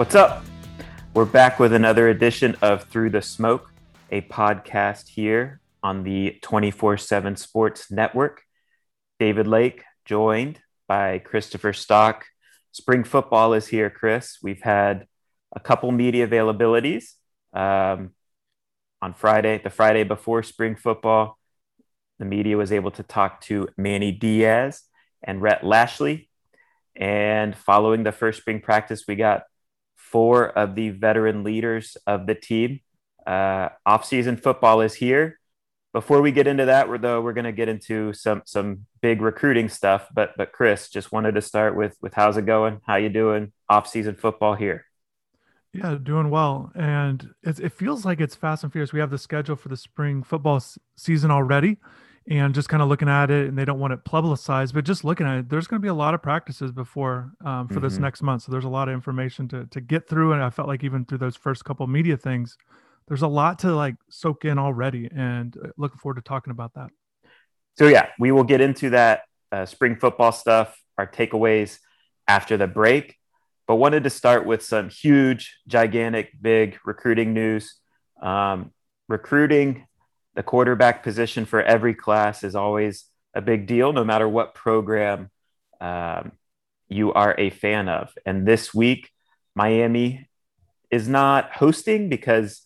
What's up? We're back with another edition of Through the Smoke, a podcast here on the 24 7 Sports Network. David Lake, joined by Christopher Stock. Spring football is here, Chris. We've had a couple media availabilities um, on Friday, the Friday before spring football. The media was able to talk to Manny Diaz and Rhett Lashlee. And following the first spring practice, we got four of the veteran leaders of the team. Uh, off-season football is here. Before we get into that, we're though we're going to get into some some big recruiting stuff. But but Chris, just wanted to start with with how's it going? How you doing? Off-season football here. Yeah, doing well, and it, it feels like it's fast and furious. We have the schedule for the spring football season already, and just kind of looking at it and they don't want it publicized but just looking at it there's going to be a lot of practices before um, for mm-hmm. this next month. So there's a lot of information to, to get through and i felt like even through those first couple media things there's a lot to like soak in already and uh, looking forward to talking about that. So yeah we will get into that uh, spring football stuff our takeaways after the break but wanted to start with some huge gigantic big recruiting news. Um, recruiting the quarterback position for every class is always a big deal, no matter what program um, you are a fan of. And this week, Miami is not hosting because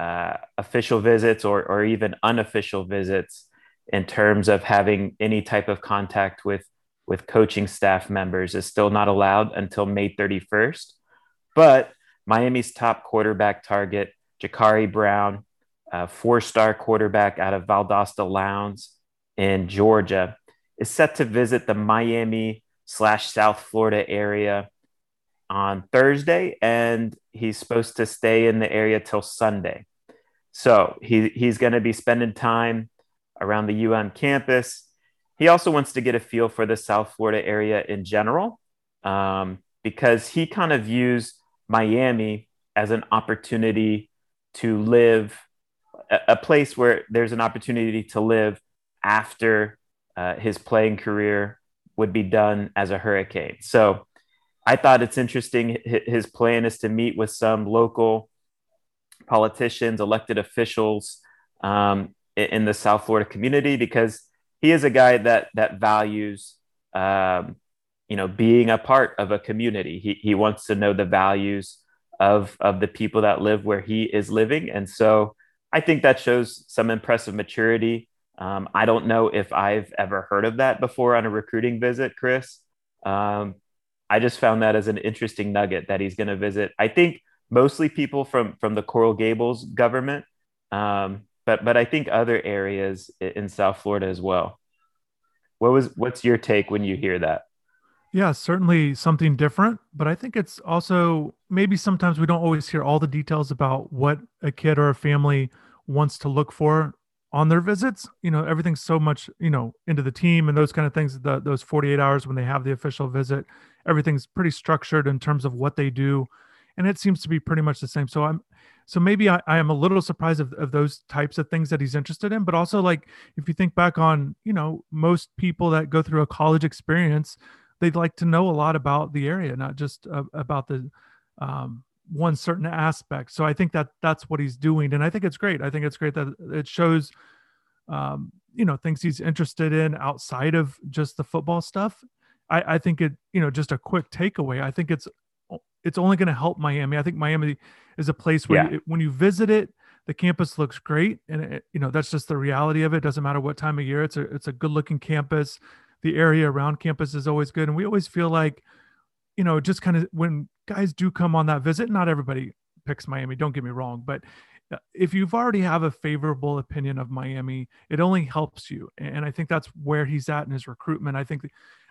uh, official visits or, or even unofficial visits in terms of having any type of contact with with coaching staff members is still not allowed until May 31st. But Miami's top quarterback target, Jacurri Brown, a four star quarterback out of Valdosta Lowndes in Georgia, is set to visit the Miami slash South Florida area on Thursday, and he's supposed to stay in the area till Sunday. So he, he's going to be spending time around the UM campus. He also wants to get a feel for the South Florida area in general um, because he kind of views Miami as an opportunity to live a, place where there's an opportunity to live after uh, his playing career would be done as a hurricane. So I thought it's interesting. His plan is to meet with some local politicians, elected officials um, in the South Florida community because he is a guy that that values, um, you know, being a part of a community. He he wants to know the values of of the people that live where he is living, and so I think that shows some impressive maturity. Um, I don't know if I've ever heard of that before on a recruiting visit, Chris. Um, I just found that as an interesting nugget that he's going to visit. I think mostly people from from the Coral Gables government, um, but but I think other areas in South Florida as well. What was what's your take when you hear that? Yeah, certainly something different, but I think it's also maybe sometimes we don't always hear all the details about what a kid or a family wants to look for on their visits. You know, everything's so much, you know, into the team and those kind of things. The, those 48 hours when they have the official visit, everything's pretty structured in terms of what they do. And it seems to be pretty much the same. So I'm, so maybe I, I am a little surprised of, of those types of things that he's interested in, but also like if you think back on, you know, most people that go through a college experience, they'd like to know a lot about the area, not just uh, about the um, one certain aspect. So I think that that's what he's doing, and I think it's great. I think it's great that it shows, um, you know, things he's interested in outside of just the football stuff. I, I think it, you know, just a quick takeaway. I think it's it's only going to help Miami. I think Miami is a place where yeah. you, when you visit it, the campus looks great, and it, you know that's just the reality of it. Doesn't matter what time of year. It's a it's a good looking campus the area around campus is always good. And we always feel like, you know, just kind of when guys do come on that visit, not everybody picks Miami. Don't get me wrong, but uh, if you've already have a favorable opinion of Miami, it only helps you. And I think that's where he's at in his recruitment. I think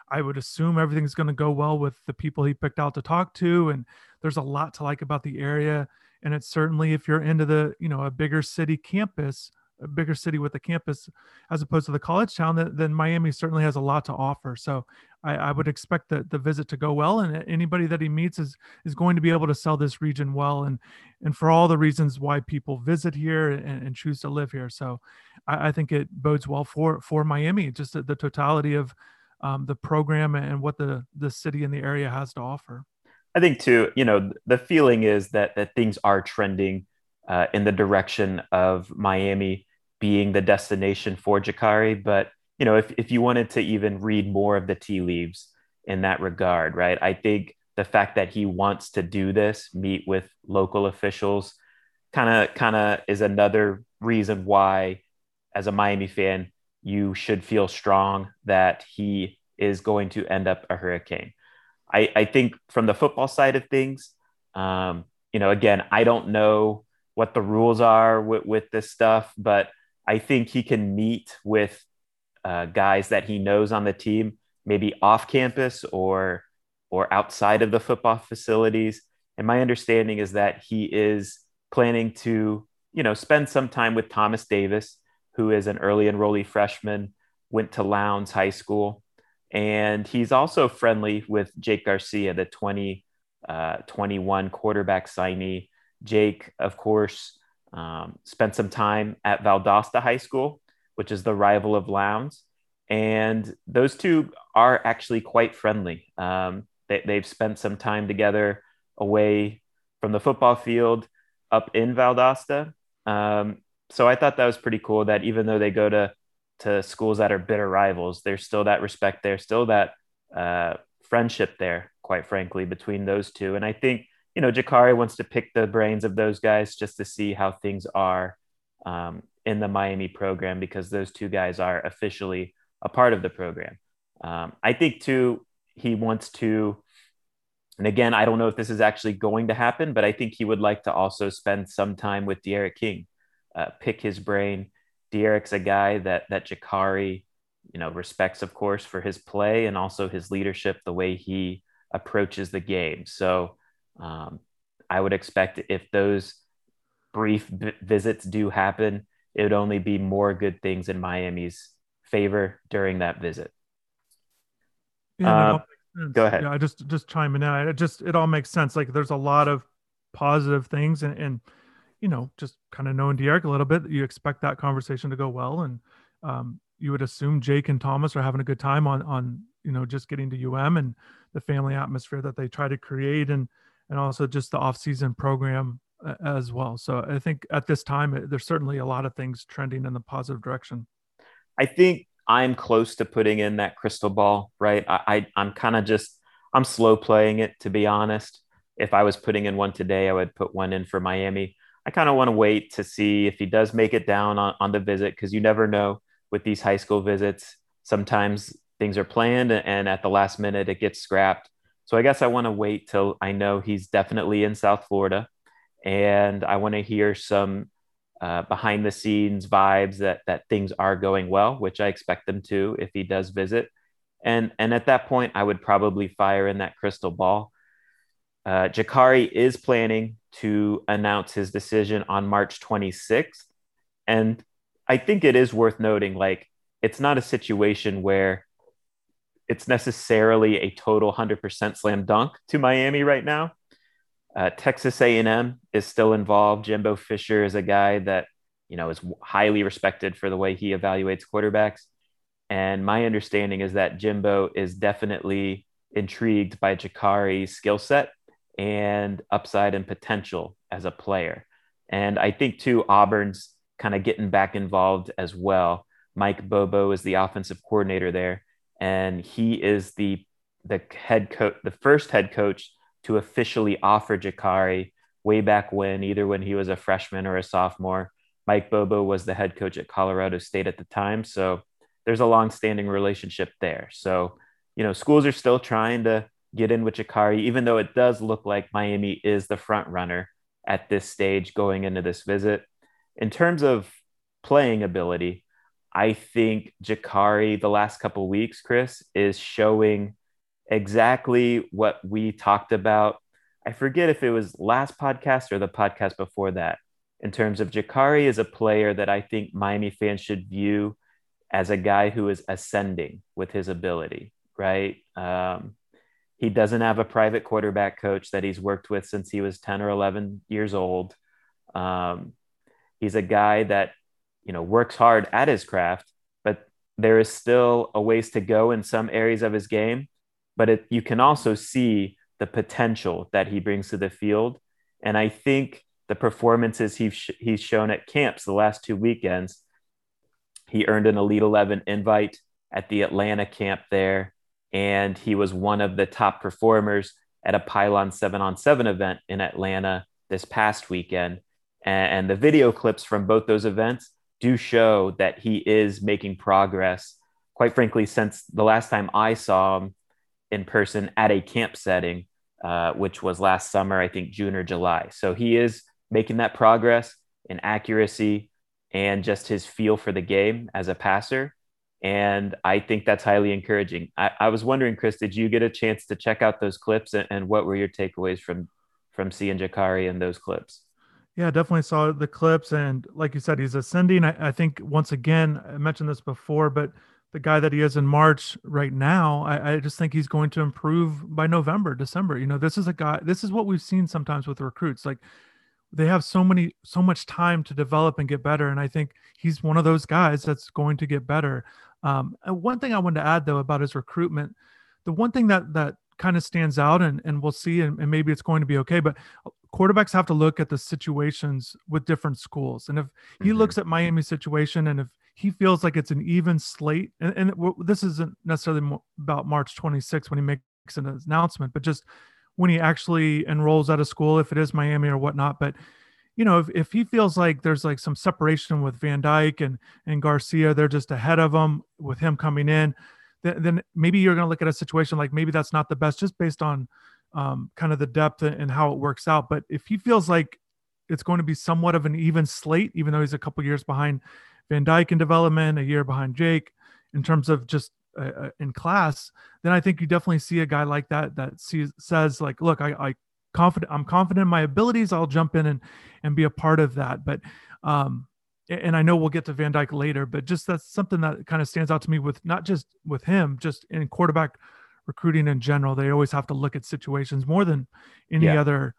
I would assume everything's going to go well with the people he picked out to talk to. And there's a lot to like about the area. And it's certainly if you're into the, you know, a bigger city campus, a bigger city with a campus as opposed to the college town, then Miami certainly has a lot to offer. So I, I, would expect the, the visit to go well, and anybody that he meets is is going to be able to sell this region well, and and for all the reasons why people visit here and, and choose to live here. So I, I, think it bodes well for for Miami, just the, the totality of um, the program and what the the city and the area has to offer. I think too, you know, the feeling is that that things are trending uh, in the direction of Miami being the destination for Jacurri. But you know, if if you wanted to even read more of the tea leaves in that regard, right? I think the fact that he wants to do this, meet with local officials, kind of kind of is another reason why, as a Miami fan, you should feel strong that he is going to end up a hurricane. I, I think from the football side of things, um, you know, again, I don't know what the rules are with, with this stuff, but I think he can meet with uh, guys that he knows on the team, maybe off campus or or outside of the football facilities. And my understanding is that he is planning to, you know, spend some time with Thomas Davis, who is an early enrollee freshman, went to Lowndes High School, and he's also friendly with Jake Garcia, the 2021 uh, quarterback signee. Jake, of course, um, spent some time at Valdosta High School, which is the rival of Lowndes. And those two are actually quite friendly. Um, they, they've spent some time together away from the football field up in Valdosta. Um, so I thought that was pretty cool that even though they go to, to schools that are bitter rivals, there's still that respect there, still that uh, friendship there, quite frankly, between those two. And I think you know, Jacurri wants to pick the brains of those guys just to see how things are um, in the Miami program because those two guys are officially a part of the program. Um, I think too, he wants to, and again, I don't know if this is actually going to happen, but I think he would like to also spend some time with D'Eriq King, uh, pick his brain. D'Eriq's a guy that that Jacurri, you know, respects, of course, for his play and also his leadership, the way he approaches the game. So um, I would expect if those brief v- visits do happen, it would only be more good things in Miami's favor during that visit. Yeah, uh, go ahead. Yeah, I just just chime in. It just it all makes sense. Like there's a lot of positive things, and, and you know, just kind of knowing D'Eriq a little bit, you expect that conversation to go well, and um, you would assume Jake and Thomas are having a good time on on you know just getting to UM and the family atmosphere that they try to create, and and also just the off-season program uh, as well. So I think at this time, there's certainly a lot of things trending in the positive direction. I think I'm close to putting in that crystal ball, right? I, I am kind of just I'm slow playing it to be honest. If I was putting in one today, I would put one in for Miami. I kind of want to wait to see if he does make it down on, on the visit because you never know with these high school visits. Sometimes things are planned and at the last minute it gets scrapped. So I guess I want to wait till I know he's definitely in South Florida, and I want to hear some uh, behind the scenes vibes that that things are going well, which I expect them to if he does visit. And and at that point, I would probably fire in that crystal ball. Uh, Jacurri is planning to announce his decision on March 26th, and I think it is worth noting, like it's not a situation where it's necessarily a total 100% slam dunk to Miami right now. Uh, Texas A&M is still involved. Jimbo Fisher is a guy that you know is highly respected for the way he evaluates quarterbacks. And my understanding is that Jimbo is definitely intrigued by Jacurri's skill set and upside and potential as a player. And I think too Auburn's kind of getting back involved as well. Mike Bobo is the offensive coordinator there and he is the the head coach, the first head coach to officially offer Jacurri way back when, either when he was a freshman or a sophomore. Mike Bobo was the head coach at Colorado State at the time, so there's a long-standing relationship there. So, you know, schools are still trying to get in with Jacurri, even though it does look like Miami is the front runner at this stage going into this visit. In terms of playing ability, I think Jacurri the last couple weeks, Chris, is showing exactly what we talked about. I forget if it was last podcast or the podcast before that. In terms of Jacurri is a player that I think Miami fans should view as a guy who is ascending with his ability, right? Um, he doesn't have a private quarterback coach that he's worked with since he was 10 or 11 years old. Um, he's a guy that, you know, works hard at his craft, but there is still a ways to go in some areas of his game. But it, you can also see the potential that he brings to the field. And I think the performances he's, he's shown at camps the last two weekends, he earned an Elite 11 invite at the Atlanta camp there and he was one of the top performers at a pylon seven on seven event in Atlanta this past weekend. And, the video clips from both those events do show that he is making progress. Quite frankly, since the last time I saw him in person at a camp setting, uh, which was last summer, I think June or July. So he is making that progress in accuracy and just his feel for the game as a passer. And I think that's highly encouraging. I, I, was wondering, Chris, did you get a chance to check out those clips and, and what were your takeaways from from seeing Jacurri in those clips? Yeah, definitely saw the clips. And like you said, he's ascending. I, I, think once again, I mentioned this before, but the guy that he is in March right now, I, I just think he's going to improve by November, December. You know, this is a guy, this is what we've seen sometimes with recruits. Like they have so many, so much time to develop and get better. And I think he's one of those guys that's going to get better. Um, one thing I wanted to add though about his recruitment, the one thing that that kind of stands out, and and we'll see, and, and maybe it's going to be okay, but quarterbacks have to look at the situations with different schools, and if he mm-hmm. looks at Miami's situation, and if he feels like it's an even slate, and, and this isn't necessarily about March 26 when he makes an announcement, but just when he actually enrolls at a school, if it is Miami or whatnot, but you know, if, if he feels like there's like some separation with Van Dyke and and Garcia, they're just ahead of him with him coming in, then, then maybe you're going to look at a situation like maybe that's not the best just based on um, kind of the depth and how it works out. But if he feels like it's going to be somewhat of an even slate, even though he's a couple years behind Van Dyke in development, a year behind Jake in terms of just uh, uh in class, then I think you definitely see a guy like that that sees says like, look, I, I confident i'm confident in my abilities i'll jump in and and be a part of that but um and i know we'll get to van dyke later but just that's something that kind of stands out to me with not just with him just in quarterback recruiting in general they always have to look at situations more than any yeah. other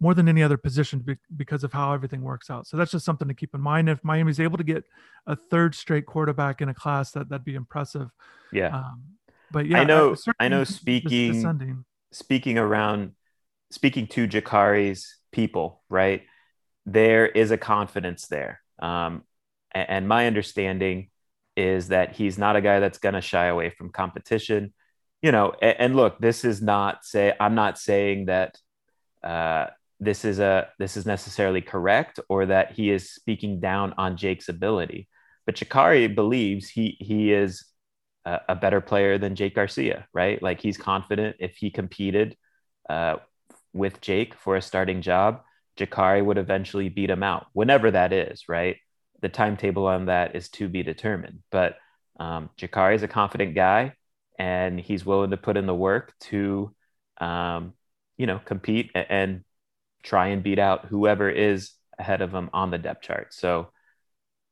more than any other position because of how everything works out so that's just something to keep in mind if miami's able to get a third straight quarterback in a class that that'd be impressive yeah um, but yeah i know i know speaking speaking around speaking to Jacurri's people, right? There is a confidence there. Um, and, and my understanding is that he's not a guy that's going to shy away from competition. You know, and, and, look, this is not say I'm not saying that uh, this is a this is necessarily correct or that he is speaking down on Jake's ability, but Jacurri believes he he is a, a better player than Jake Garcia, right? Like he's confident if he competed uh, with Jake for a starting job, Jacurri would eventually beat him out, whenever that is, right? The timetable on that is to be determined. But um, Jacurri is a confident guy and he's willing to put in the work to, um, you know, compete and try and beat out whoever is ahead of him on the depth chart. So,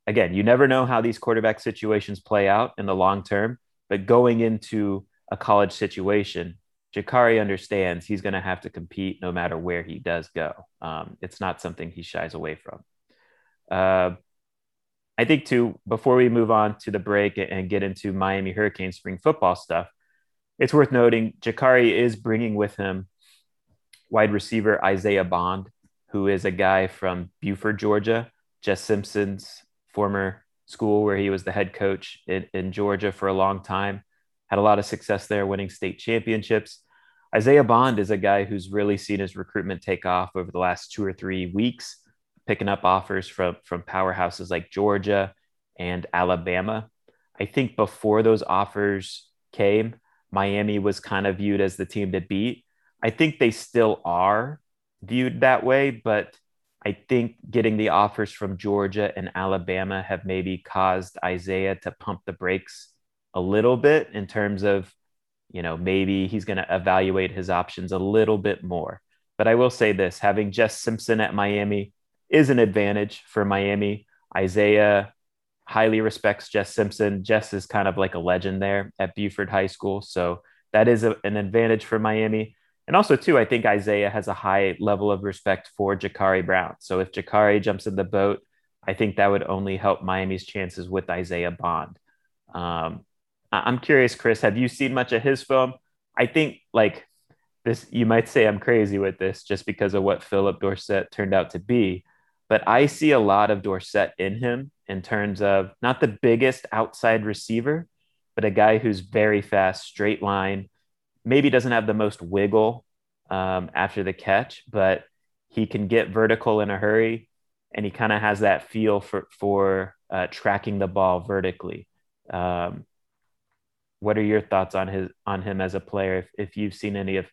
again, you never know how these quarterback situations play out in the long term, but going into a college situation, Jacurri understands he's going to have to compete no matter where he does go. Um, it's not something he shies away from. Uh, I think, too, before we move on to the break and get into Miami Hurricane spring football stuff, it's worth noting Jacurri is bringing with him wide receiver Isaiah Bond, who is a guy from Buford, Georgia, Jess Simpson's former school where he was the head coach in, in Georgia for a long time had a lot of success there, winning state championships. Isaiah Bond is a guy who's really seen his recruitment take off over the last two or three weeks, picking up offers from, from powerhouses like Georgia and Alabama. I think before those offers came, Miami was kind of viewed as the team to beat. I think they still are, viewed that way, but I think getting the offers from Georgia and Alabama have maybe caused Isaiah to pump the brakes a little bit in terms of, you know, maybe he's going to evaluate his options a little bit more. But I will say this having Jess Simpson at Miami is an advantage for Miami. Isaiah highly respects Jess Simpson. Jess is kind of like a legend there at Buford High School. So that is a, an advantage for Miami. And also, too, I think Isaiah has a high level of respect for Jacurri Brown. So if Jacurri jumps in the boat, I think that would only help Miami's chances with Isaiah Bond. Um, I'm curious, Chris, have you seen much of his film? I think like this, you might say I'm crazy with this just because of what Phillip Dorsett turned out to be, but I see a lot of Dorsett in him in terms of not the biggest outside receiver, but a guy who's very fast, straight line, maybe doesn't have the most wiggle um, after the catch, but he can get vertical in a hurry, and he kind of has that feel for for uh, tracking the ball vertically. Um, what are your thoughts on his on him as a player? If if you've seen any of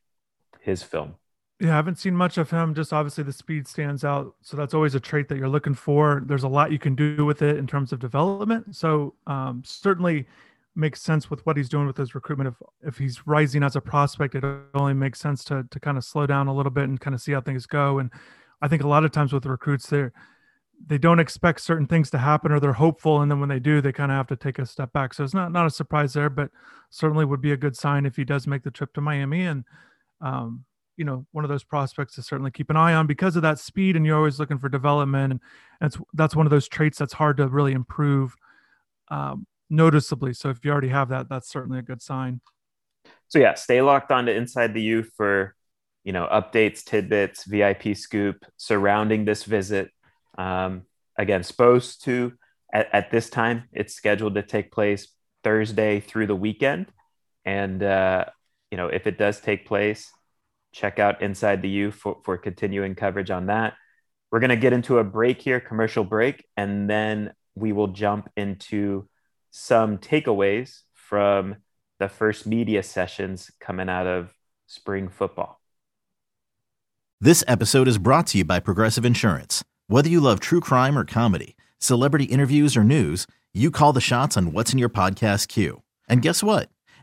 his film. Yeah, I haven't seen much of him. Just obviously the speed stands out. So that's always a trait that you're looking for. There's a lot you can do with it in terms of development. So um, certainly makes sense with what he's doing with his recruitment. If if he's rising as a prospect, it only makes sense to to kind of slow down a little bit and kind of see how things go. And I think a lot of times with recruits, they're they don't expect certain things to happen or they're hopeful and then when they do they kind of have to take a step back so it's not not a surprise there but certainly would be a good sign if he does make the trip to miami and um, you know one of those prospects to certainly keep an eye on because of that speed and you're always looking for development and that's that's one of those traits that's hard to really improve um, noticeably. So if you already have that that's certainly a good sign. So yeah stay locked on to inside the u for you know updates tidbits vip scoop surrounding this visit. Um, again supposed to at, at this time it's scheduled to take place thursday through the weekend. And uh, you know if it does take place check out Inside the U for, for continuing coverage on that. We're going to get into a break here, commercial break, and then we will jump into some takeaways from the first media sessions coming out of spring football. This episode is brought to you by Progressive Insurance. Whether you love true crime or comedy, celebrity interviews or news, you call the shots on what's in your podcast queue. And guess what?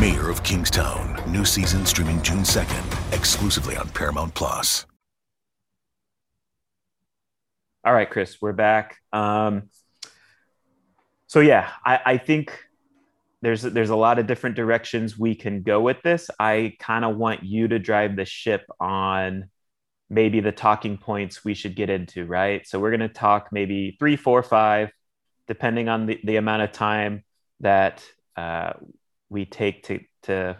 Mayor of Kingstown, new season streaming June 2nd, exclusively on Paramount Plus. All right, Chris, we're back. Um, so yeah, I, I think there's there's a lot of different directions we can go with this. I kind of want you to drive the ship on maybe the talking points we should get into, right? So we're going to talk maybe three, four, five, depending on the, the amount of time that uh, we take to to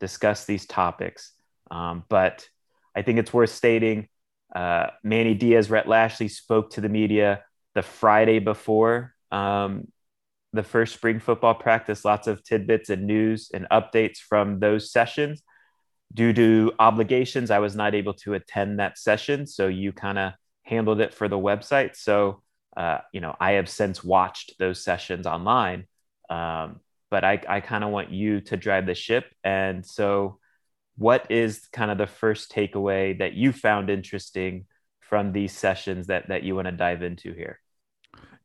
discuss these topics. Um, but I think it's worth stating uh, Manny Diaz, Rhett Lashlee spoke to the media the Friday before um, the first spring football practice. Lots of tidbits and news and updates from those sessions. Due to obligations, I was not able to attend that session. So you kind of handled it for the website. So, uh, you know, I have since watched those sessions online. Um, but I, I kind of want you to drive the ship. And so, what is kind of the first takeaway that you found interesting from these sessions that that you want to dive into here?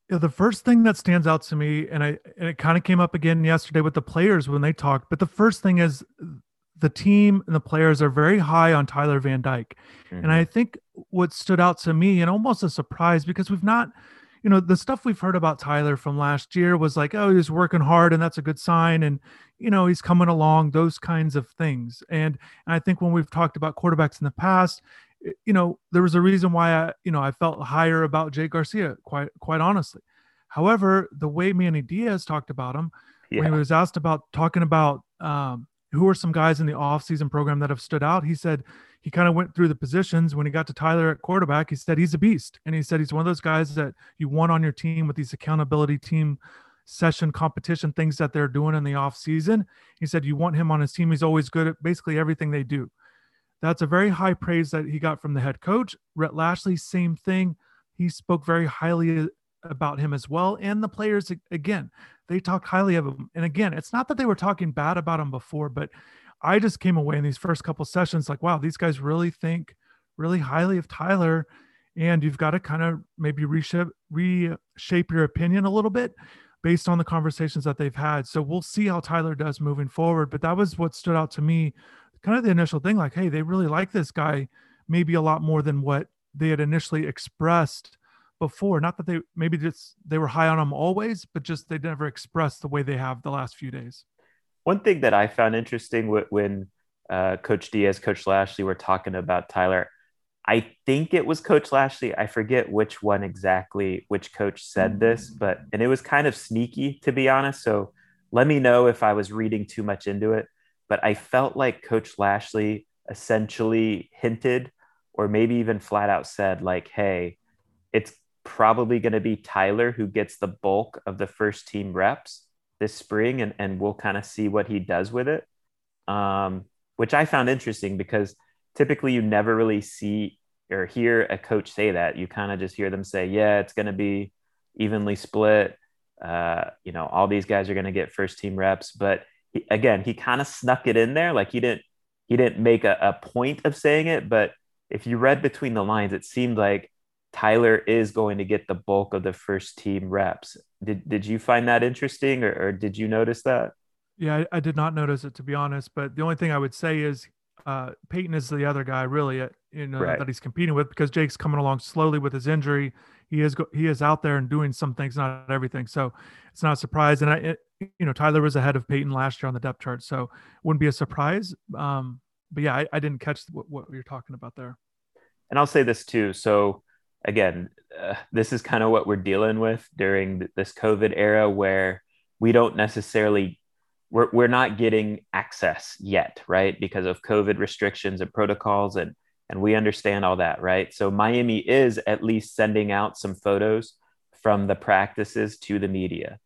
Yeah, the first thing that stands out to me, and I and it kind of came up again yesterday with the players when they talked, but the first thing is the team and the players are very high on Tyler Van Dyke. Mm-hmm. And I think what stood out to me and almost a surprise because we've not, you know, the stuff we've heard about Tyler from last year was like, oh, he's working hard and that's a good sign. And, you know, he's coming along, those kinds of things. And, and I think when we've talked about quarterbacks in the past, you know, there was a reason why I, you know, I felt higher about Jake Garcia, quite, quite honestly. However, the way Manny Diaz talked about him, yeah. when he was asked about talking about um, who are some guys in the offseason program that have stood out, he said, he kind of went through the positions when he got to Tyler at quarterback. He said he's a beast. And he said he's one of those guys that you want on your team with these accountability team session competition things that they're doing in the off season. He said you want him on his team. He's always good at basically everything they do. That's a very high praise that he got from the head coach. Rhett Lashlee, same thing. He spoke very highly uh, about him as well. And the players, again, they talked highly of him. And again, it's not that they were talking bad about him before, but I just came away in these first couple sessions like, wow, these guys really think really highly of Tyler. And you've got to kind of maybe reshape, reshape your opinion a little bit based on the conversations that they've had. So we'll see how Tyler does moving forward. But that was what stood out to me, kind of the initial thing like, hey, they really like this guy maybe a lot more than what they had initially expressed before. Not that they maybe just they were high on him always, but just they never expressed the way they have the last few days. One thing that I found interesting when uh, Coach Diaz, Coach Lashlee were talking about Tyler, I think it was Coach Lashlee. I forget which one exactly, which coach said this, but and it was kind of sneaky to be honest. So let me know if I was reading too much into it. But I felt like Coach Lashlee essentially hinted, or maybe even flat out said, like, hey, it's probably going to be Tyler who gets the bulk of the first team reps this spring and, and we'll kind of see what he does with it. Um, which I found interesting because typically you never really see or hear a coach say that. You kind of just hear them say, yeah, it's going to be evenly split. Uh, you know, all these guys are going to get first team reps. But he, again, he kind of snuck it in there. Like he didn't, he didn't make a, a point of saying it, but if you read between the lines, it seemed like Tyler is going to get the bulk of the first team reps. Did did you find that interesting, or, or did you notice that? Yeah, I, I, did not notice it to be honest. But the only thing I would say is uh, Peyton is the other guy really, uh, you know, right. that he's competing with because Jake's coming along slowly with his injury. He is he is out there and doing some things, not everything. So it's not a surprise. And I, it, you know, Tyler was ahead of Peyton last year on the depth chart, so wouldn't be a surprise. Um, but yeah, I, I didn't catch what, what you're talking about there. And I'll say this too. So again, uh, this is kind of what we're dealing with during this COVID era where we don't necessarily we're, we're not getting access yet, right? Because of COVID restrictions and protocols and and we understand all that, right? So Miami is at least sending out some photos from the practices to the media.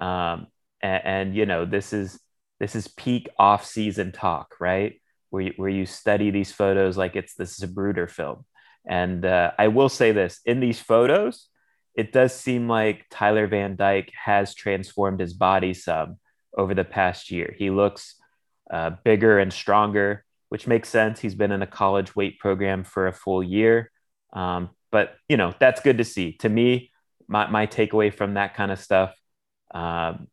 Um, and, and you know, this is this is peak off-season talk, right? Where you, where you study these photos like it's the Zapruder film. And uh, I will say this in these photos, it does seem like Tyler Van Dyke has transformed his body some over the past year. He looks uh, bigger and stronger, which makes sense. He's been in a college weight program for a full year. Um, but, you know, that's good to see. To me, my, my takeaway from that kind of stuff, um,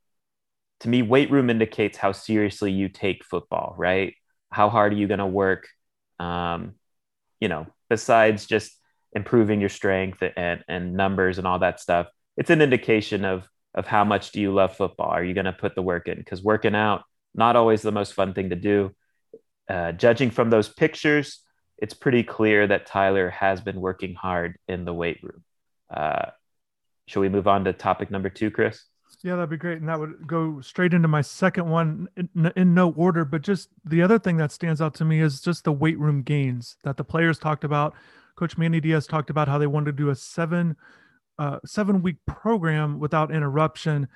to me, weight room indicates how seriously you take football, right? How hard are you going to work? Um, you know, besides just improving your strength and, and numbers and all that stuff, it's an indication of of how much do you love football? Are you going to put the work in? Because working out, not always the most fun thing to do. Uh, judging from those pictures, it's pretty clear that Tyler has been working hard in the weight room. Uh, should we move on to topic number two, Chris? Yeah, that'd be great. And that would go straight into my second one in, in, no order. But just the other thing that stands out to me is just the weight room gains that the players talked about. Coach Manny Diaz talked about how they wanted to do a seven uh, seven week program without interruption.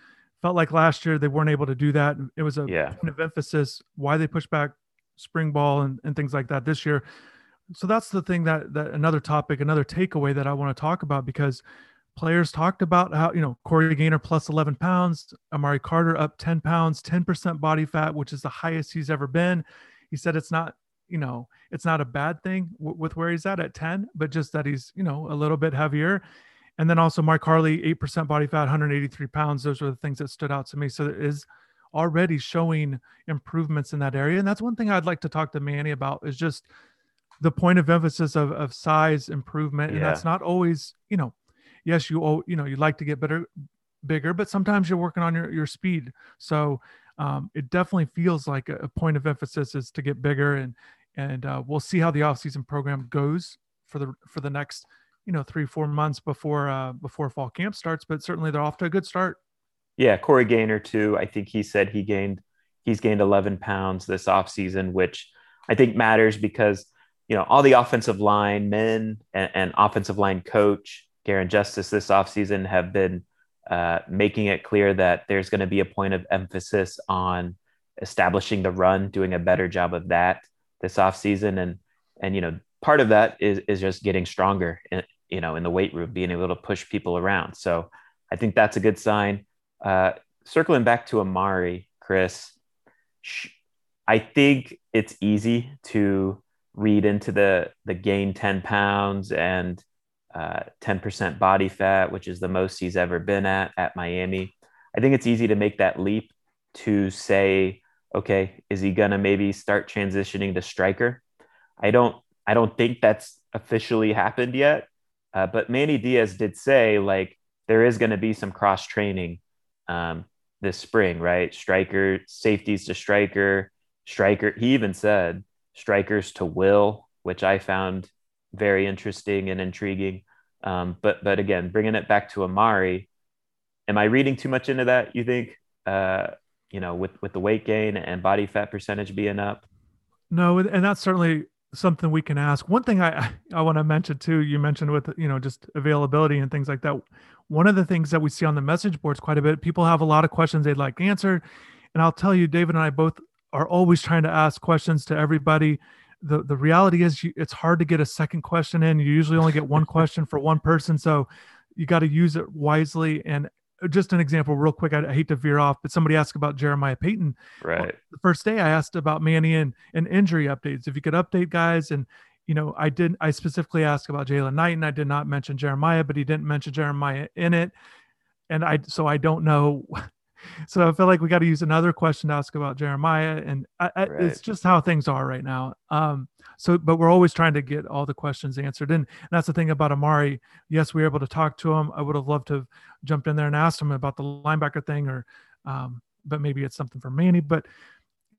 Felt like last year they weren't able to do that. It was a yeah. point of emphasis why they pushed back spring ball and, and things like that this year. So that's the thing that that another topic, another takeaway that I want to talk about because players talked about how you know Corey Gaynor plus 11 pounds, Amari Carter up 10 pounds, 10% body fat, which is the highest he's ever been. He said it's not you know it's not a bad thing w- with where he's at at 10, but just that he's you know a little bit heavier. And then also Mark Harley, 8% body fat, 183 pounds. Those were the things that stood out to me. So it is already showing improvements in that area. And that's one thing I'd like to talk to Manny about is just the point of emphasis of, of size improvement. And yeah. that's not always, you know, yes, you you know you like to get better, bigger, but sometimes you're working on your your speed. So um, it definitely feels like a, a, point of emphasis is to get bigger, and and uh, we'll see how the offseason program goes for the for the next you know three four months before uh, before fall camp starts. But certainly they're off to a good start. Yeah, Corey Gaynor too. I think he said he gained he's gained 11 pounds this offseason, which I think matters because you know all the offensive line men and, and offensive line coach Garin Justice this offseason have been uh, making it clear that there's going to be a point of emphasis on establishing the run, doing a better job of that this offseason. And, and, you know, part of that is, is just getting stronger, in, you know, in the weight room, being able to push people around. So I think that's a good sign. Uh, circling back to Amari, Chris, I think it's easy to read into the the gain 10 pounds and uh, 10% body fat, which is the most he's ever been at at Miami. I think it's easy to make that leap to say, okay, is he gonna maybe start transitioning to striker? I don't, I don't think that's officially happened yet. Uh, but Manny Diaz did say like there is going to be some cross training um, this spring, right? Striker safeties to striker, striker. He even said strikers to will, which I found very interesting and intriguing. Um, but but again, bringing it back to Amari, am I reading too much into that? You think? Uh, you know, with with the weight gain and body fat percentage being up. No, and that's certainly something we can ask. One thing I I want to mention too, you mentioned with you know just availability and things like that. One of the things that we see on the message boards quite a bit, people have a lot of questions they'd like answered, and I'll tell you, David and I both are always trying to ask questions to everybody the the reality is you, it's hard to get a second question in. You usually only get one question for one person, so you got to use it wisely. And uh, just an example, real quick. I, I, hate to veer off, but somebody asked about Jeremiah Payton. Right. Well, the first day, I asked about Manny and, and injury updates. If you could update guys, and you know, I did. I specifically asked about Jalen Knight and I did not mention Jeremiah, but he didn't mention Jeremiah in it, and I so I don't know so I feel like we got to use another question to ask about Jeremiah, and I, I, right. it's just how things are right now. Um, so, but we're always trying to get all the questions answered, and, and that's the thing about Amari. Yes, we were able to talk to him. I would have loved to have jumped in there and asked him about the linebacker thing, or, um, but maybe it's something for Manny. But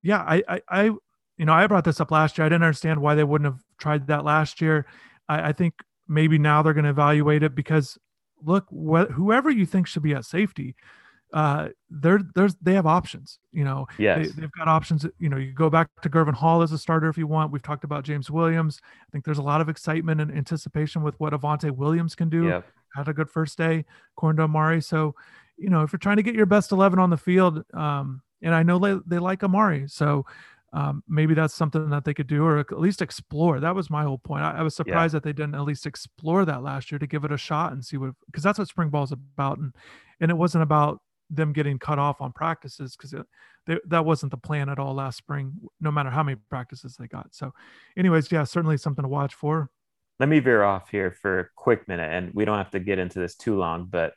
yeah, I, I, I, you know, I brought this up last year. I didn't understand why they wouldn't have tried that last year. I, I think maybe now they're going to evaluate it because look, wh- whoever you think should be at safety uh they're there's they have options you know yes. they, have got options you know you go back to Gurvan Hall as a starter if you want we've talked about James Williams I think there's a lot of excitement and anticipation with what Avantae Williams can do yep. had a good first day Corn Amari so you know if you're trying to get your best 11 on the field um and I know they, they like Amari so um, maybe that's something that they could do or at least explore. That was my whole point. I, I was surprised yeah. that they didn't at least explore that last year to give it a shot and see what because that's what spring ball is about. And and it wasn't about them getting cut off on practices because that wasn't the plan at all last spring, no matter how many practices they got. So, anyways, yeah, certainly something to watch for. Let me veer off here for a quick minute, and we don't have to get into this too long, but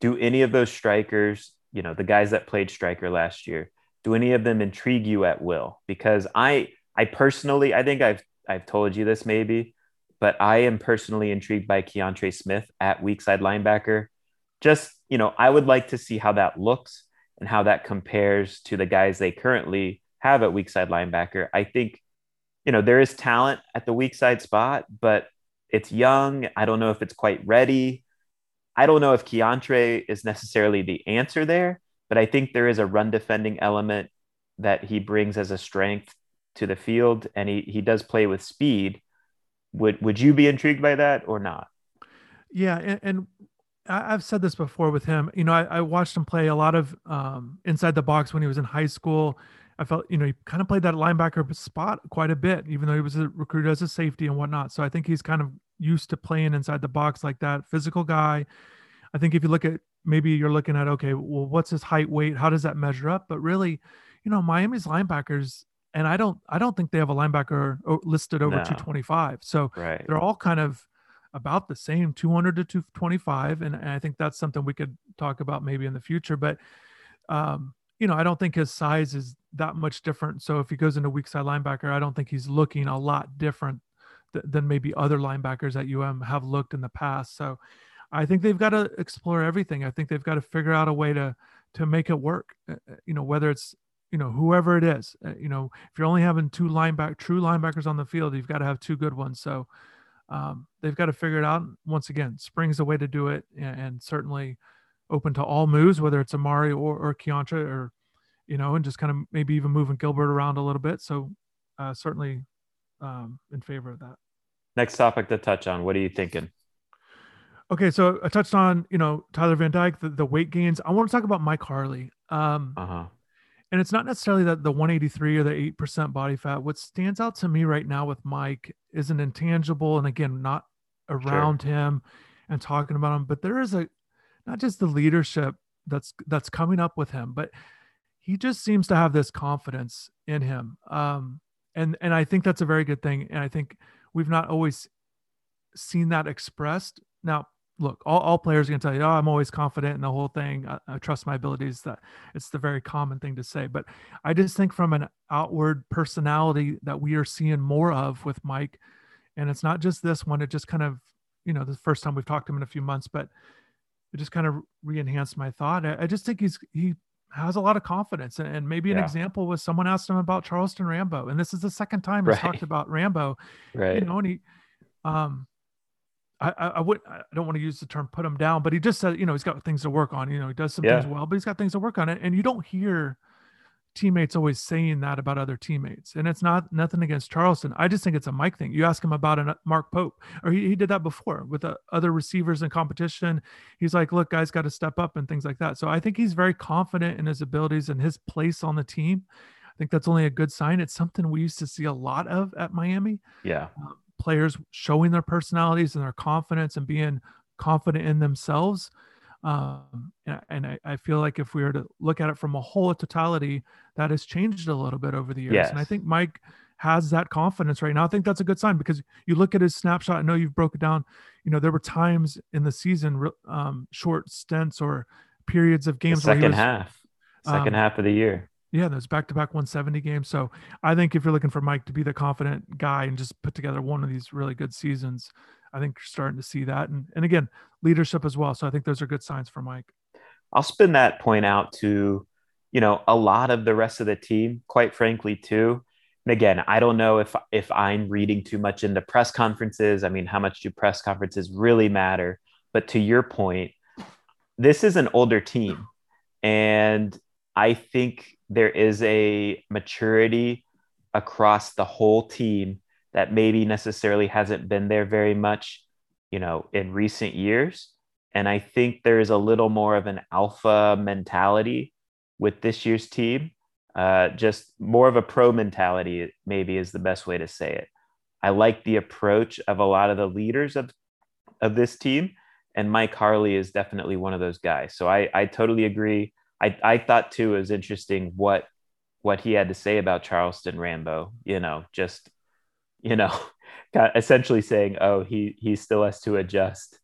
do any of those strikers, you know, the guys that played striker last year, do any of them intrigue you at will? Because I, I personally, I think I've, I've told you this maybe, but I am personally intrigued by Keontra Smith at weak side linebacker. Just you know, I would like to see how that looks and how that compares to the guys they currently have at weak side linebacker. I think, you know, there is talent at the weak side spot, but it's young. I don't know if it's quite ready. I don't know if Keontra is necessarily the answer there, but I think there is a run defending element that he brings as a strength to the field, and he he does play with speed. Would would you be intrigued by that or not? Yeah, and, and I, have said this before with him. You know, I, I watched him play a lot of um, inside the box when he was in high school. I felt, you know, he kind of played that linebacker spot quite a bit, even though he was recruited as a safety and whatnot. So I think he's kind of used to playing inside the box like that. Physical guy. I think if you look at maybe you're looking at okay, well, what's his height, weight? How does that measure up? But really, you know, Miami's linebackers, and I don't, I don't think they have a linebacker listed over no. 225. So right. they're all kind of about the same 200 to 225 and, and i think that's something we could talk about maybe in the future but um, you know i don't think his size is that much different so if he goes into weak side linebacker i don't think he's looking a lot different th- than maybe other linebackers at um have looked in the past so I think they've got to explore everything. I think they've got to figure out a way to to make it work. Uh, uh, you know, whether it's you know whoever it is. Uh, you know, if you're only having two linebacker true linebackers on the field, you've got to have two good ones. So um, they've got to figure it out. Once again, spring's the way to do it, and, and certainly open to all moves, whether it's Amari or or Keontra or you know, and just kind of maybe even moving Gilbert around a little bit. So uh, certainly um, in favor of that. Next topic to touch on. What are you thinking? Okay, so I touched on you know Tyler Van Dyke, the, the weight gains. I want to talk about Mike Harley. Um, uh-huh. And it's not necessarily that the 183 or the eight percent body fat. What stands out to me right now with Mike is an intangible, and again, not around sure. him and talking about him, but there is a not just the leadership that's that's coming up with him, but he just seems to have this confidence in him. Um, and and I think that's a very good thing. And I think we've not always seen that expressed. Now, look, all, all players are going to tell you, "Oh, I'm always confident in the whole thing. I, I, trust my abilities." That it's the very common thing to say. But I just think from an outward personality that we are seeing more of with Mike, and it's not just this one. It just kind of, you know, the first time we've talked to him in a few months, but it just kind of re-enhanced my thought. I, I just think he's he has a lot of confidence. And, and maybe an yeah. example was someone asked him about Charleston Rambo, and this is the second time he's right. talked about Rambo. Right. You know, and he, um, I, I would I don't want to use the term put him down, but he just said, you know, he's got things to work on. You know, he does some yeah. things well, but he's got things to work on. It, and you don't hear teammates always saying that about other teammates. And it's not nothing against Charleston. I just think it's a Mike thing. You ask him about a Mark Pope, or he, he did that before with the other receivers in competition. He's like, look, guys got to step up and things like that. So I think he's very confident in his abilities and his place on the team. I think that's only a good sign. It's something we used to see a lot of at Miami. Yeah. Um, players showing their personalities and their confidence and being confident in themselves. Um, and, and I, I, feel like if we were to look at it from a whole totality, that has changed a little bit over the years. Yes. And I think Mike has that confidence right now. I think that's a good sign because you look at his snapshot. I know you've broken down. You know, there were times in the season, um, short stints or periods of games. The second was, half, second um, half of the year. Yeah, those back-to-back 170 games. So I think if you're looking for Mike to be the confident guy and just put together one of these really good seasons, I think you're starting to see that. And and again, leadership as well. So I think those are good signs for Mike. I'll spin that point out to, you know, a lot of the rest of the team, quite frankly, too. And again, I don't know if if I'm reading too much into press conferences. I mean, how much do press conferences really matter? But to your point, this is an older team. And I think there is a maturity across the whole team that maybe necessarily hasn't been there very much, you know, in recent years. And I think there is a little more of an alpha mentality with this year's team. Uh, just more of a pro mentality, maybe is the best way to say it. I like the approach of a lot of the leaders of, of this team. And Mike Harley is definitely one of those guys. So I, I totally agree. I, I thought too it was interesting what what he had to say about Charleston Rambo, you know, just you know, essentially saying, oh, he he still has to adjust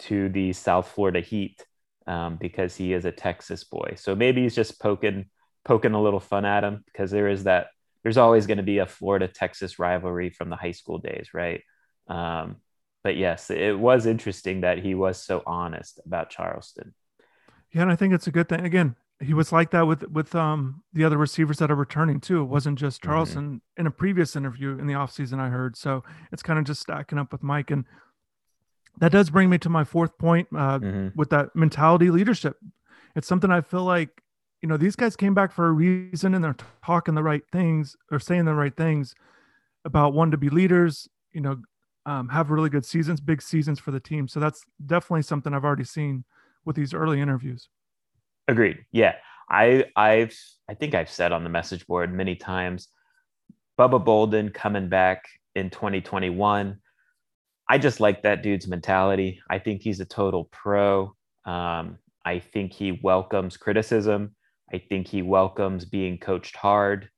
to the South Florida heat um, because he is a Texas boy. So maybe he's just poking poking a little fun at him because there is that. There's always going to be a Florida Texas rivalry from the high school days, right? Um, but yes, it was interesting that he was so honest about Charleston. Yeah, and I think it's a good thing. Again, he was like that with with um the other receivers that are returning too. It wasn't just mm-hmm. Charleston mm-hmm. in a previous interview in the offseason I heard. So it's kind of just stacking up with Mike. And that does bring me to my fourth point uh, mm-hmm. with that mentality leadership. It's something I feel like, you know, these guys came back for a reason and they're talking the right things or saying the right things about one to be leaders, you know, um, have really good seasons, big seasons for the team. So that's definitely something I've already seen with these early interviews. Agreed. Yeah. I I've I think I've said on the message board many times, Bubba Bolden coming back in 2021. I just like that dude's mentality. I think he's a total pro. Um, I think he welcomes criticism. I think he welcomes being coached hard.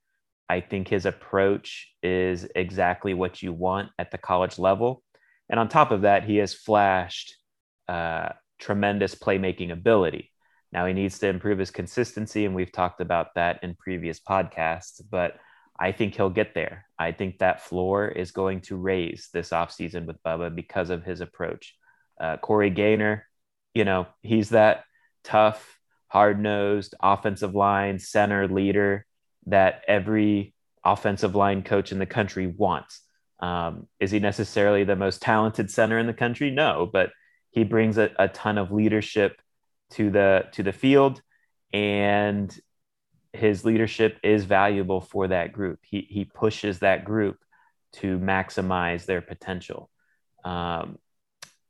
I think his approach is exactly what you want at the college level. And on top of that, he has flashed uh, tremendous playmaking ability. Now he needs to improve his consistency, and we've talked about that in previous podcasts, but I think he'll get there. I think that floor is going to raise this offseason with Bubba because of his approach. Uh, Corey Gaynor, you know, he's that tough, hard nosed offensive line center leader that every offensive line coach in the country wants. Um, is he necessarily the most talented center in the country? No, but he brings a, a ton of leadership to the to the field, and his leadership is valuable for that group. He he pushes that group to maximize their potential. Um,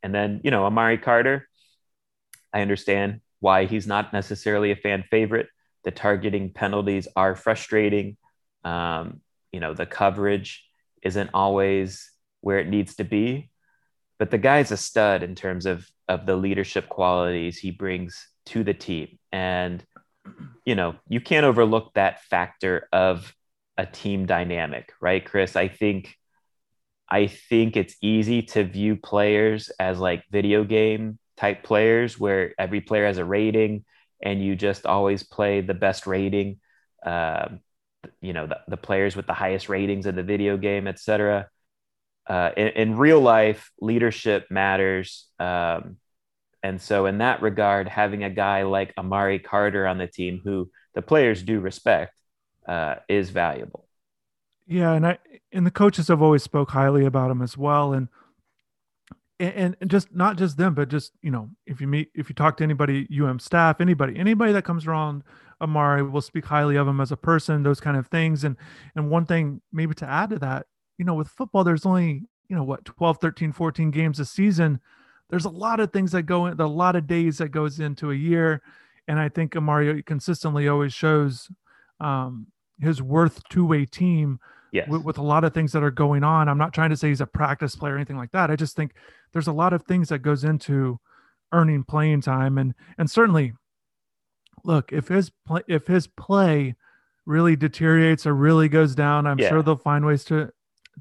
and then you know Amari Carter, I understand why he's not necessarily a fan favorite. The targeting penalties are frustrating. Um, you know the coverage isn't always where it needs to be, but the guy's a stud in terms of of the leadership qualities he brings to the team and you know, you can't overlook that factor of a team dynamic, right, Chris? I think I think it's easy to view players as like video game type players where every player has a rating and you just always play the best rating. Uh, you know, the, the players with the highest ratings in the video game, etc. Uh, in, in, real life, leadership matters. Um, and so, in that regard, having a guy like Amari Carter on the team, who the players do respect, uh, is valuable. Yeah, and I and the coaches have always spoke highly about him as well, and and, and just not just them, but just you know, if you meet, if you talk to anybody, UM staff, anybody, anybody that comes around Amari will speak highly of him as a person, those kind of things. And and one thing maybe to add to that, you know, with football, there's only you know what 12, 13, 14 games a season there's a lot of things that go in, a lot of days that goes into a year. And I think Amari consistently always shows um, his worth to a team yes. with, with, a lot of things that are going on. I'm not trying to say he's a practice player or anything like that. I just think there's a lot of things that goes into earning playing time. And, and certainly look, if his play, if his play really deteriorates or really goes down, I'm yeah. sure they'll find ways to,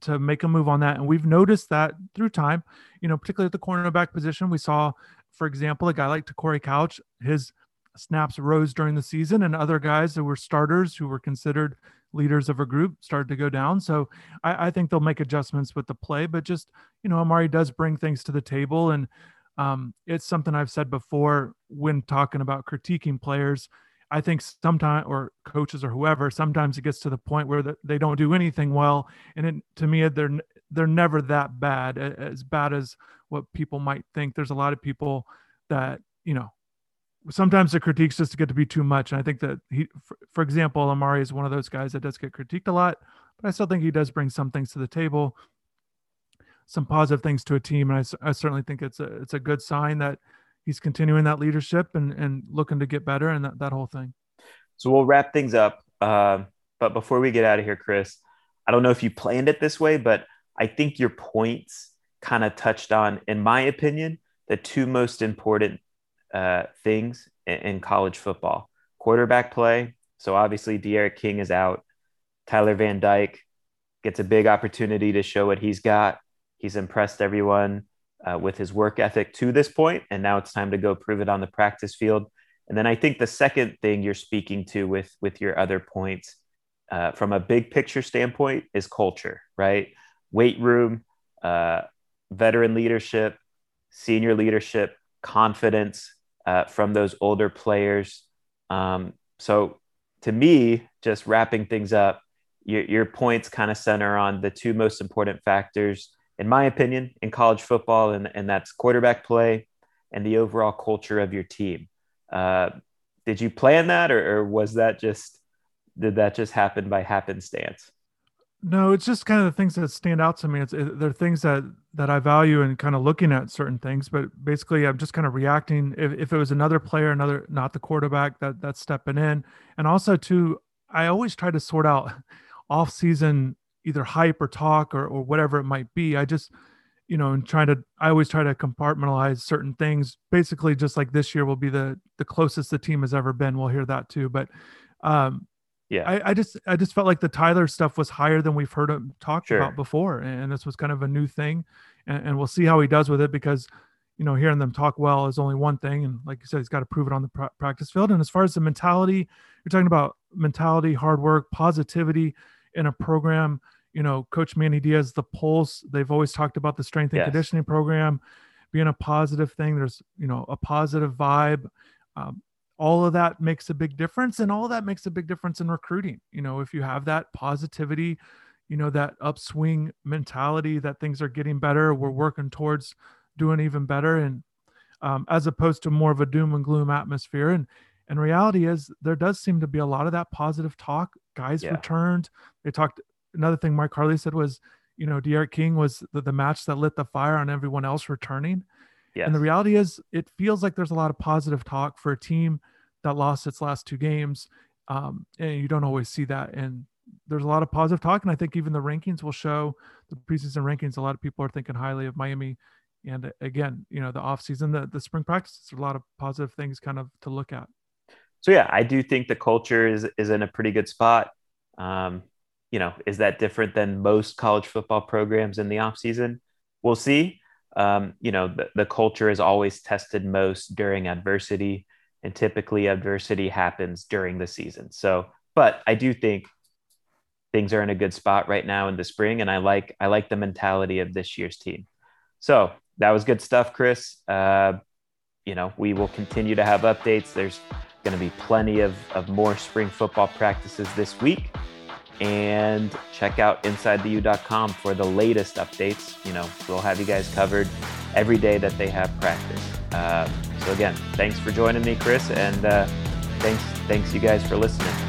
to make a move on that. And we've noticed that through time, you know, particularly at the cornerback position, we saw, for example, a guy like Te'Cory Couch, his snaps rose during the season, and other guys that were starters who were considered leaders of a group started to go down. So I, I think they'll make adjustments with the play, but just, you know, Amari does bring things to the table. And um, it's something I've said before when talking about critiquing players I think sometimes, or coaches or whoever, sometimes it gets to the point where the, they don't do anything well, and it, to me, they're they're never that bad, as bad as what people might think. There's a lot of people that you know. Sometimes the critiques just get to be too much, and I think that he, for, for example, Amari is one of those guys that does get critiqued a lot, but I still think he does bring some things to the table, some positive things to a team, and I, I certainly think it's a it's a good sign that he's continuing that leadership and and looking to get better and that, that whole thing. So we'll wrap things up. Uh, but before we get out of here, Chris, I don't know if you planned it this way, but I think your points kind of touched on, in my opinion, the two most important uh, things in, in, college football: quarterback play. So obviously, D'Eriq King is out. Tyler Van Dyke gets a big opportunity to show what he's got. He's impressed everyone uh, with his work ethic to this point, and now it's time to go prove it on the practice field. And then I think the second thing you're speaking to with with your other points, uh, from a big picture standpoint, is culture, right? Weight room, uh, veteran leadership, senior leadership, confidence uh, from those older players. Um, so, to me, just wrapping things up, your, your points kind of center on the two most important factors in my opinion, in college football, and, and that's quarterback play and the overall culture of your team. Uh, did you plan that, or, or was that just did that just happen by happenstance? No, it's just kind of the things that stand out to me. It's it, they're things that that I value and kind of looking at certain things, but basically I'm just kind of reacting. If, if it was another player, another not the quarterback that that's stepping in, and also too, I always try to sort out off season either hype or talk or, or whatever it might be. I just, you know, and trying to, I always try to compartmentalize certain things. Basically, just like this year will be the the closest the team has ever been. We'll hear that too. But um, yeah, I, I just I just felt like the Tyler stuff was higher than we've heard him talk sure. about before, and this was kind of a new thing. And, and, we'll see how he does with it because, you know, hearing them talk well is only one thing, and like you said, he's got to prove it on the practice field. And as far as the mentality, you're talking about mentality, hard work, positivity in a program. You know, Coach Manny Diaz, the Pulse, they've always talked about the strength and yes. conditioning program. being a positive thing. There's, you know, a positive vibe. Um, all of that makes a big difference. And all that makes a big difference in recruiting. You know, if you have that positivity, you know, that upswing mentality that things are getting better, we're working towards doing even better. And um, as opposed to more of a doom and gloom atmosphere. And and reality is there does seem to be a lot of that positive talk. Guys yeah. returned. They talked. Another thing Mike Harley said was, you know, D'Eriq King was the, the match that lit the fire on everyone else returning. Yes. And the reality is, it feels like there's a lot of positive talk for a team that lost its last two games. Um, and you don't always see that. And there's a lot of positive talk. And I think even the rankings will show the preseason rankings. A lot of people are thinking highly of Miami. And again, you know, the offseason, the, the spring practices, a lot of positive things kind of to look at. So yeah, I do think the culture is is in a pretty good spot. Um, you know, is that different than most college football programs in the offseason? We'll see. Um, you know, the, the culture is always tested most during adversity, and typically adversity happens during the season. So, but I do think things are in a good spot right now in the spring, and I like I like the mentality of this year's team. So that was good stuff, Chris. Uh, you know, we will continue to have updates. There's going to be plenty of, of more spring football practices this week. And check out InsideTheU.com for the latest updates. You know, we'll have you guys covered every day that they have practice. Uh, so again, thanks for joining me, Chris, and uh, thanks thanks you guys for listening.